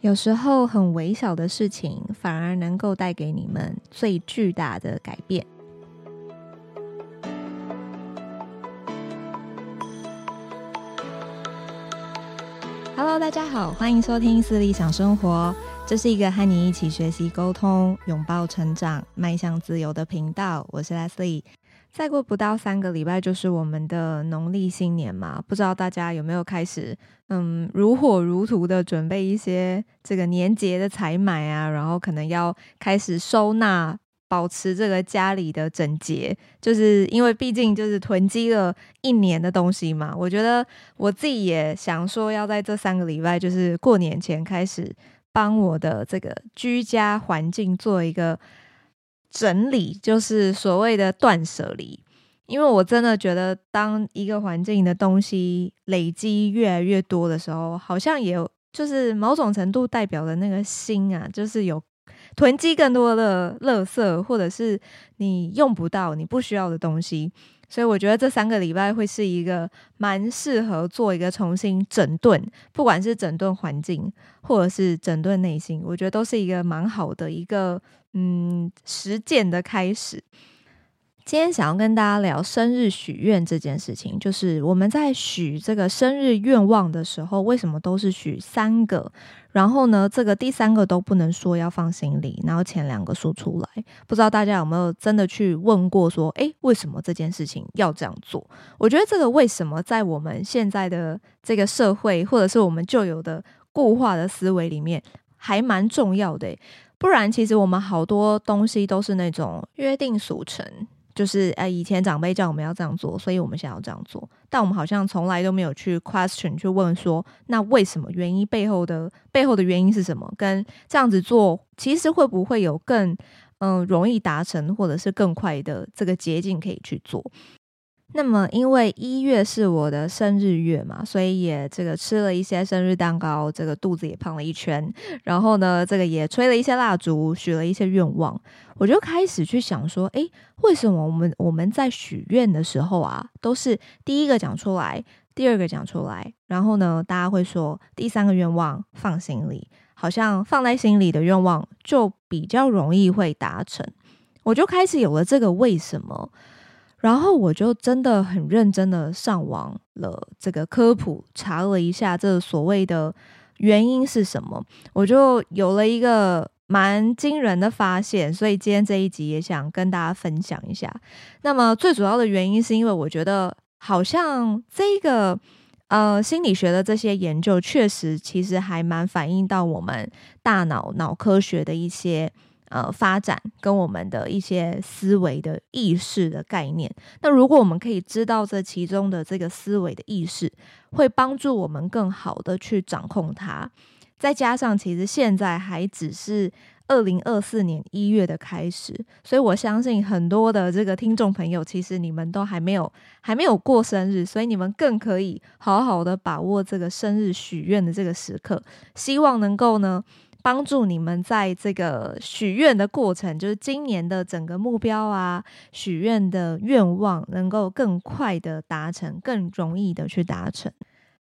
有时候很微小的事情，反而能够带给你们最巨大的改变。Hello，大家好，欢迎收听私理想生活，这是一个和你一起学习沟通、拥抱成长、迈向自由的频道。我是 Leslie。再过不到三个礼拜就是我们的农历新年嘛，不知道大家有没有开始，嗯，如火如荼的准备一些这个年节的采买啊，然后可能要开始收纳，保持这个家里的整洁，就是因为毕竟就是囤积了一年的东西嘛。我觉得我自己也想说，要在这三个礼拜，就是过年前开始帮我的这个居家环境做一个。整理就是所谓的断舍离，因为我真的觉得，当一个环境的东西累积越来越多的时候，好像也有就是某种程度代表的那个心啊，就是有囤积更多的垃圾，或者是你用不到、你不需要的东西。所以我觉得这三个礼拜会是一个蛮适合做一个重新整顿，不管是整顿环境，或者是整顿内心，我觉得都是一个蛮好的一个。嗯，实践的开始。今天想要跟大家聊生日许愿这件事情，就是我们在许这个生日愿望的时候，为什么都是许三个？然后呢，这个第三个都不能说要放心里，然后前两个说出来。不知道大家有没有真的去问过，说，诶，为什么这件事情要这样做？我觉得这个为什么在我们现在的这个社会，或者是我们旧有的固化的思维里面，还蛮重要的。不然，其实我们好多东西都是那种约定俗成，就是哎，以前长辈叫我们要这样做，所以我们想要这样做。但我们好像从来都没有去 question 去问说，那为什么？原因背后的背后的原因是什么？跟这样子做，其实会不会有更嗯、容易达成，或者是更快的这个捷径可以去做？那么，因为一月是我的生日月嘛，所以也这个吃了一些生日蛋糕，这个肚子也胖了一圈。然后呢，这个也吹了一些蜡烛，许了一些愿望。我就开始去想说，诶，为什么我们我们在许愿的时候啊，都是第一个讲出来，第二个讲出来，然后呢，大家会说第三个愿望放心里，好像放在心里的愿望就比较容易会达成。我就开始有了这个为什么。然后我就真的很认真的上网了，这个科普查了一下，这所谓的原因是什么，我就有了一个蛮惊人的发现，所以今天这一集也想跟大家分享一下。那么最主要的原因是因为我觉得好像这个呃心理学的这些研究确实其实还蛮反映到我们大脑脑科学的一些。呃，发展跟我们的一些思维的意识的概念。那如果我们可以知道这其中的这个思维的意识，会帮助我们更好的去掌控它。再加上，其实现在还只是二零二四年一月的开始，所以我相信很多的这个听众朋友，其实你们都还没有还没有过生日，所以你们更可以好好的把握这个生日许愿的这个时刻。希望能够呢。帮助你们在这个许愿的过程，就是今年的整个目标啊，许愿的愿望能够更快的达成，更容易的去达成。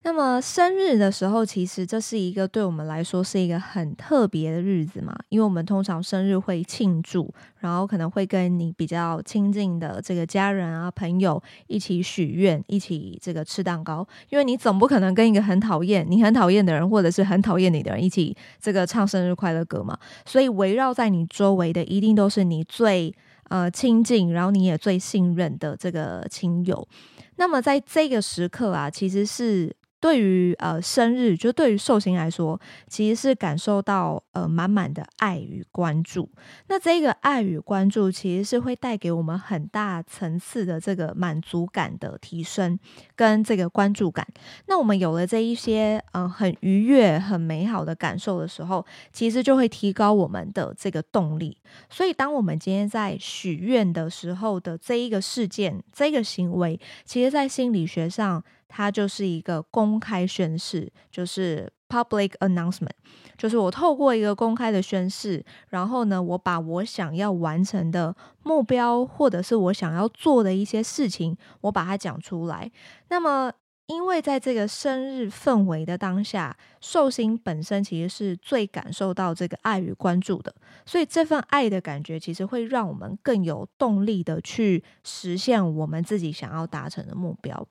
那么生日的时候，其实这是一个对我们来说是一个很特别的日子嘛，因为我们通常生日会庆祝，然后可能会跟你比较亲近的这个家人啊、朋友一起许愿，一起这个吃蛋糕，因为你总不可能跟一个很讨厌你很讨厌的人，或者是很讨厌你的人一起这个唱生日快乐歌嘛，所以围绕在你周围的一定都是你最呃亲近，然后你也最信任的这个亲友。那么在这个时刻啊，其实是。对于呃生日，就对于寿星来说，其实是感受到呃满满的爱与关注。那这个爱与关注，其实是会带给我们很大层次的这个满足感的提升，跟这个关注感。那我们有了这一些呃很愉悦、很美好的感受的时候，其实就会提高我们的这个动力。所以，当我们今天在许愿的时候的这一个事件、这个行为，其实在心理学上，它就是一个公开宣誓，就是 public announcement，就是我透过一个公开的宣誓，然后呢，我把我想要完成的目标，或者是我想要做的一些事情，我把它讲出来。那么，因为在这个生日氛围的当下，寿星本身其实是最感受到这个爱与关注的，所以这份爱的感觉，其实会让我们更有动力的去实现我们自己想要达成的目标。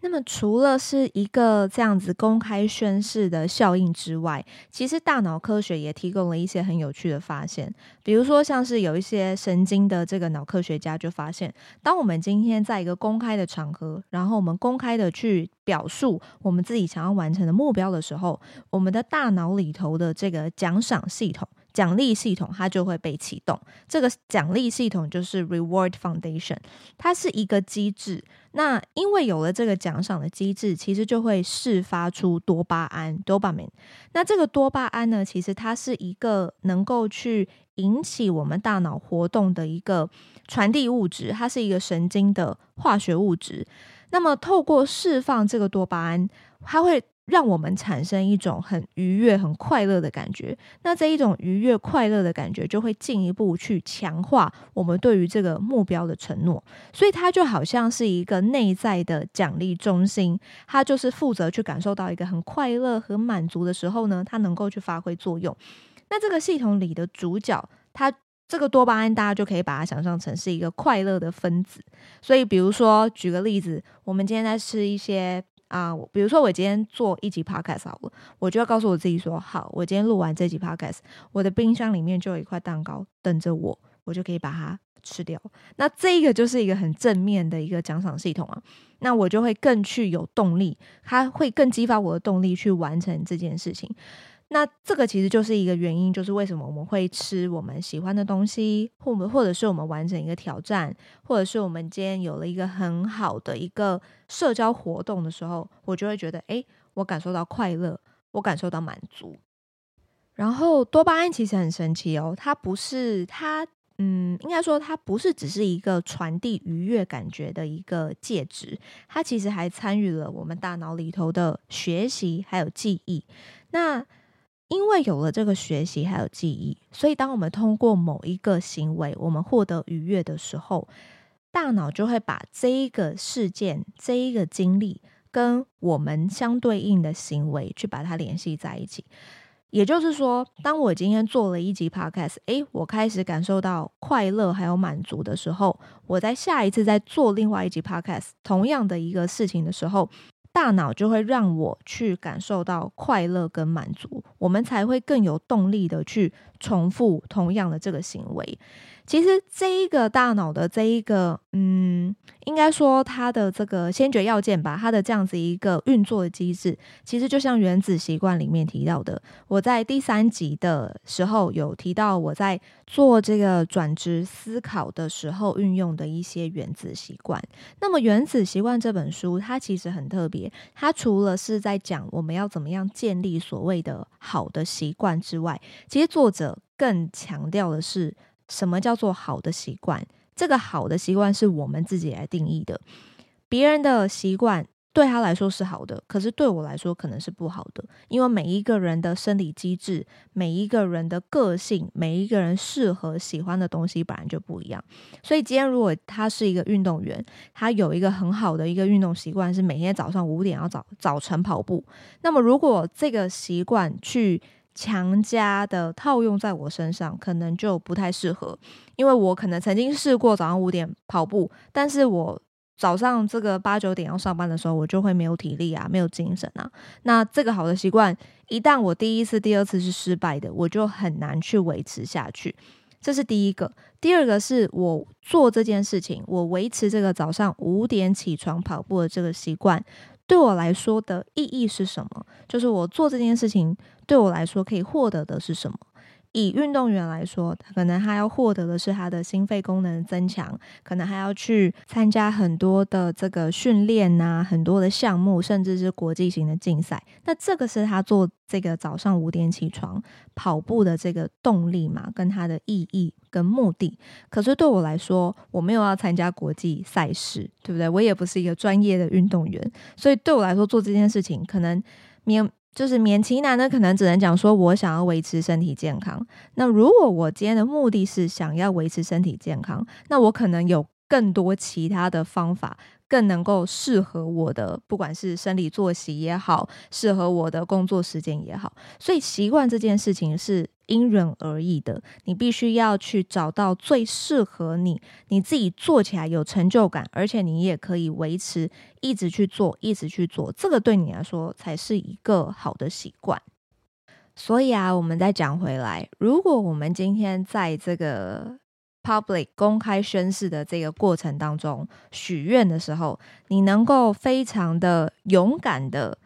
那么，除了是一个这样子公开宣誓的效应之外，其实大脑科学也提供了一些很有趣的发现。比如说，像是有一些神经的这个脑科学家就发现，当我们今天在一个公开的场合，然后我们公开的去表述我们自己想要完成的目标的时候，我们的大脑里头的这个奖赏系统。奖励系统它就会被启动，这个奖励系统就是 Reward Foundation，它是一个机制。那因为有了这个奖赏的机制，其实就会释发出多巴胺 （dopamine）。那这个多巴胺呢，其实它是一个能够去引起我们大脑活动的一个传递物质，它是一个神经的化学物质。那么透过释放这个多巴胺，它会让我们产生一种很愉悦、很快乐的感觉。那这一种愉悦、快乐的感觉，就会进一步去强化我们对于这个目标的承诺。所以它就好像是一个内在的奖励中心，它就是负责去感受到一个很快乐、很满足的时候呢，它能够去发挥作用。那这个系统里的主角，它这个多巴胺，大家就可以把它想象成是一个快乐的分子。所以，比如说举个例子，我们今天在吃一些。啊，比如说我今天做一集 podcast 好了，我就要告诉我自己说，好，我今天录完这集 podcast，我的冰箱里面就有一块蛋糕等着我，我就可以把它吃掉。那这个就是一个很正面的一个奖赏系统啊，那我就会更去有动力，它会更激发我的动力去完成这件事情。那这个其实就是一个原因，就是为什么我们会吃我们喜欢的东西，或者或者是我们完成一个挑战，或者是我们今天有了一个很好的一个社交活动的时候，我就会觉得，诶，我感受到快乐，我感受到满足。然后多巴胺其实很神奇哦，它不是它，嗯，应该说它不是只是一个传递愉悦感觉的一个介质，它其实还参与了我们大脑里头的学习还有记忆。那因为有了这个学习还有记忆，所以当我们通过某一个行为，我们获得愉悦的时候，大脑就会把这一个事件、这一个经历跟我们相对应的行为去把它联系在一起。也就是说，当我今天做了一集 Podcast，诶，我开始感受到快乐还有满足的时候，我在下一次再做另外一集 Podcast，同样的一个事情的时候。大脑就会让我去感受到快乐跟满足，我们才会更有动力的去重复同样的这个行为。其实这一个大脑的这一个，嗯，应该说它的这个先决要件吧，它的这样子一个运作的机制，其实就像原子习惯里面提到的，我在第三集的时候有提到，我在做这个转职思考的时候运用的一些原子习惯。那么《原子习惯》这本书，它其实很特别，它除了是在讲我们要怎么样建立所谓的好的习惯之外，其实作者更强调的是。什么叫做好的习惯？这个好的习惯是我们自己来定义的。别人的习惯对他来说是好的，可是对我来说可能是不好的。因为每一个人的生理机制、每一个人的个性、每一个人适合喜欢的东西本来就不一样。所以今天如果他是一个运动员，他有一个很好的一个运动习惯，是每天早上五点要早早晨跑步。那么如果这个习惯去强加的套用在我身上，可能就不太适合，因为我可能曾经试过早上五点跑步，但是我早上这个八九点要上班的时候，我就会没有体力啊，没有精神啊。那这个好的习惯，一旦我第一次、第二次是失败的，我就很难去维持下去。这是第一个。第二个是我做这件事情，我维持这个早上五点起床跑步的这个习惯。对我来说的意义是什么？就是我做这件事情对我来说可以获得的是什么？以运动员来说，可能他要获得的是他的心肺功能增强，可能还要去参加很多的这个训练啊，很多的项目，甚至是国际型的竞赛。那这个是他做这个早上五点起床跑步的这个动力嘛，跟他的意义跟目的。可是对我来说，我没有要参加国际赛事，对不对？我也不是一个专业的运动员，所以对我来说做这件事情，可能没有就是勉其难的，可能只能讲说，我想要维持身体健康。那如果我今天的目的是想要维持身体健康，那我可能有更多其他的方法。更能够适合我的，不管是生理作息也好，适合我的工作时间也好，所以习惯这件事情是因人而异的。你必须要去找到最适合你，你自己做起来有成就感，而且你也可以维持一直去做，一直去做，这个对你来说才是一个好的习惯。所以啊，我们再讲回来，如果我们今天在这个 public 公开宣誓的这个过程当中，许愿的时候，你能够非常的勇敢的，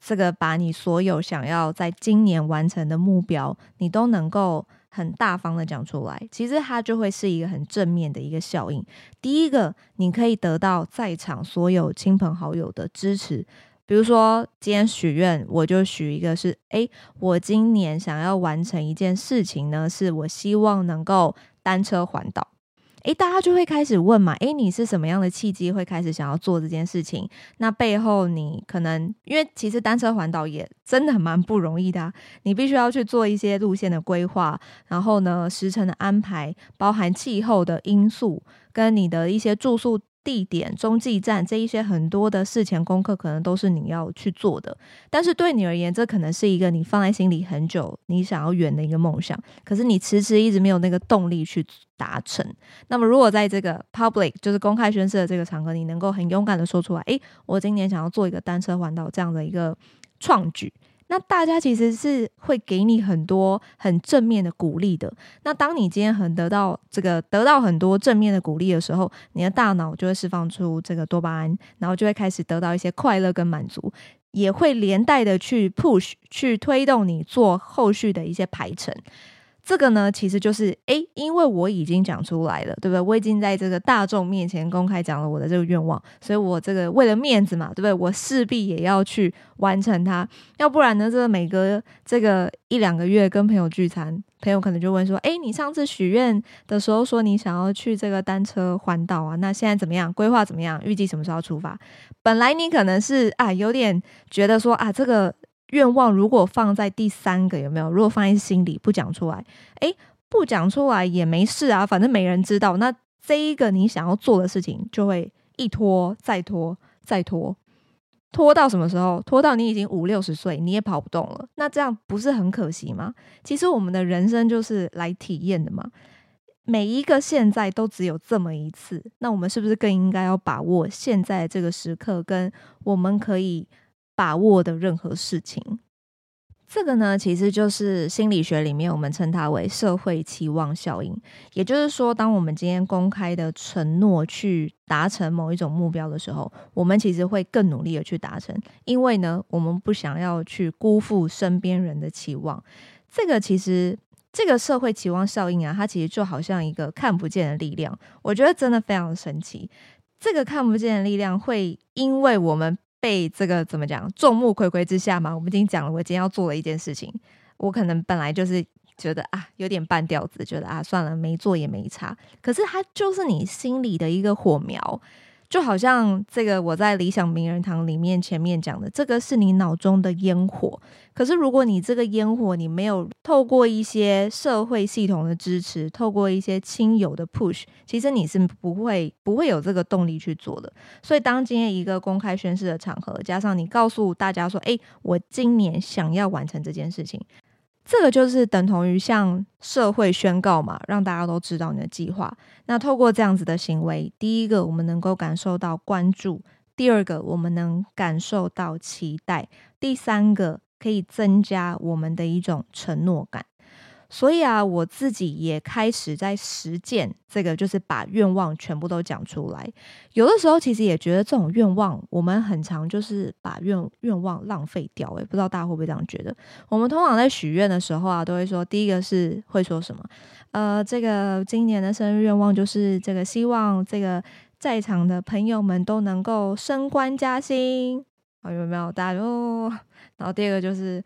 这个把你所有想要在今年完成的目标，你都能够很大方的讲出来，其实它就会是一个很正面的一个效应。第一个，你可以得到在场所有亲朋好友的支持，比如说今天许愿，我就许一个是，诶，我今年想要完成一件事情呢，是我希望能够。单车环岛，诶，大家就会开始问嘛，诶，你是什么样的契机会开始想要做这件事情？那背后你可能因为其实单车环岛也真的蛮不容易的啊，你必须要去做一些路线的规划，然后呢，时程的安排，包含气候的因素，跟你的一些住宿。地点、中继站这一些很多的事前功课，可能都是你要去做的。但是对你而言，这可能是一个你放在心里很久、你想要圆的一个梦想。可是你迟迟一直没有那个动力去达成。那么，如果在这个 public 就是公开宣誓的这个场合，你能够很勇敢的说出来：“诶，我今年想要做一个单车环岛这样的一个创举。”那大家其实是会给你很多很正面的鼓励的。那当你今天很得到这个得到很多正面的鼓励的时候，你的大脑就会释放出这个多巴胺，然后就会开始得到一些快乐跟满足，也会连带的去 push 去推动你做后续的一些排程。这个呢，其实就是诶，因为我已经讲出来了，对不对？我已经在这个大众面前公开讲了我的这个愿望，所以我这个为了面子嘛，对不对？我势必也要去完成它，要不然呢，这个每隔这个一两个月跟朋友聚餐，朋友可能就问说：“诶，你上次许愿的时候说你想要去这个单车环岛啊，那现在怎么样？规划怎么样？预计什么时候出发？”本来你可能是啊，有点觉得说啊，这个。愿望如果放在第三个有没有？如果放在心里不讲出来，诶，不讲出来也没事啊，反正没人知道。那这一个你想要做的事情就会一拖再拖再拖，拖到什么时候？拖到你已经五六十岁，你也跑不动了。那这样不是很可惜吗？其实我们的人生就是来体验的嘛，每一个现在都只有这么一次。那我们是不是更应该要把握现在这个时刻，跟我们可以把握的任何事情，这个呢，其实就是心理学里面我们称它为社会期望效应。也就是说，当我们今天公开的承诺去达成某一种目标的时候，我们其实会更努力的去达成，因为呢，我们不想要去辜负身边人的期望。这个其实，这个社会期望效应啊，它其实就好像一个看不见的力量，我觉得真的非常神奇。这个看不见的力量会因为我们。被这个怎么讲？众目睽睽之下嘛，我们已经讲了，我今天要做的一件事情，我可能本来就是觉得啊，有点半吊子，觉得啊，算了，没做也没差。可是它就是你心里的一个火苗。就好像这个我在理想名人堂里面前面讲的，这个是你脑中的烟火。可是如果你这个烟火你没有透过一些社会系统的支持，透过一些亲友的 push，其实你是不会不会有这个动力去做的。所以当今天一个公开宣誓的场合，加上你告诉大家说：“诶，我今年想要完成这件事情。”这个就是等同于向社会宣告嘛，让大家都知道你的计划。那透过这样子的行为，第一个我们能够感受到关注；第二个我们能感受到期待；第三个可以增加我们的一种承诺感。所以啊，我自己也开始在实践这个，就是把愿望全部都讲出来。有的时候其实也觉得这种愿望，我们很常就是把愿愿望浪费掉。诶，不知道大家会不会这样觉得？我们通常在许愿的时候啊，都会说，第一个是会说什么？呃，这个今年的生日愿望就是这个，希望这个在场的朋友们都能够升官加薪。好，有没有？大家就，然后第二个就是。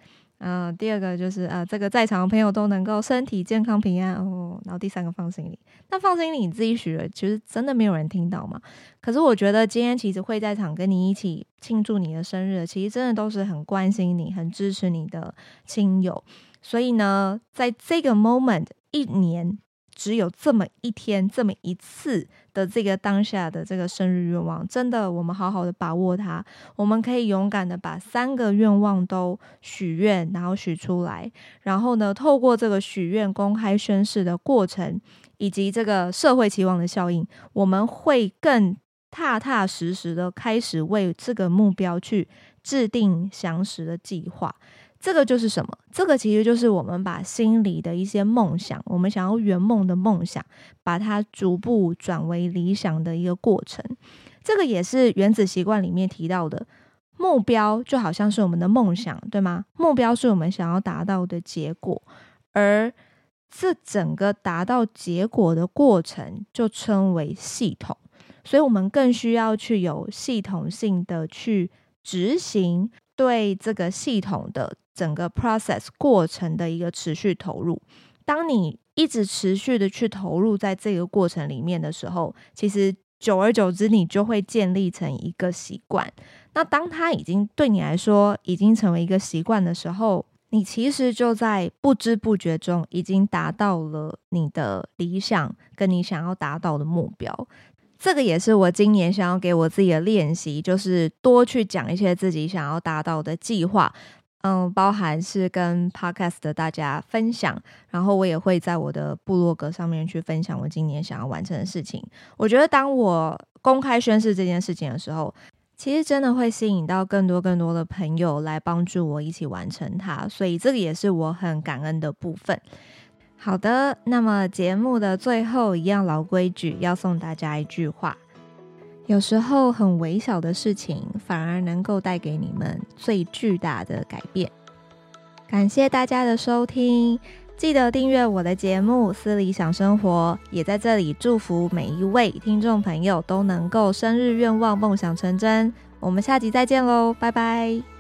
嗯、第二个就是呃，这个在场的朋友都能够身体健康平安哦。然后第三个放心里，那放心里你自己许了，其实真的没有人听到嘛。可是我觉得今天其实会在场跟你一起庆祝你的生日，其实真的都是很关心你、很支持你的亲友。所以呢，在这个 moment 一年。只有这么一天，这么一次的这个当下的这个生日愿望，真的，我们好好的把握它。我们可以勇敢的把三个愿望都许愿，然后许出来。然后呢，透过这个许愿公开宣誓的过程，以及这个社会期望的效应，我们会更踏踏实实的开始为这个目标去制定详实的计划。这个就是什么？这个其实就是我们把心里的一些梦想，我们想要圆梦的梦想，把它逐步转为理想的一个过程。这个也是原子习惯里面提到的目标，就好像是我们的梦想，对吗？目标是我们想要达到的结果，而这整个达到结果的过程就称为系统。所以，我们更需要去有系统性的去执行对这个系统的。整个 process 过程的一个持续投入，当你一直持续的去投入在这个过程里面的时候，其实久而久之，你就会建立成一个习惯。那当它已经对你来说已经成为一个习惯的时候，你其实就在不知不觉中已经达到了你的理想跟你想要达到的目标。这个也是我今年想要给我自己的练习，就是多去讲一些自己想要达到的计划。嗯，包含是跟 Podcast 的大家分享，然后我也会在我的部落格上面去分享我今年想要完成的事情。我觉得当我公开宣誓这件事情的时候，其实真的会吸引到更多更多的朋友来帮助我一起完成它，所以这个也是我很感恩的部分。好的，那么节目的最后一样老规矩，要送大家一句话。有时候很微小的事情，反而能够带给你们最巨大的改变。感谢大家的收听，记得订阅我的节目《私理想生活》，也在这里祝福每一位听众朋友都能够生日愿望梦想成真。我们下集再见喽，拜拜。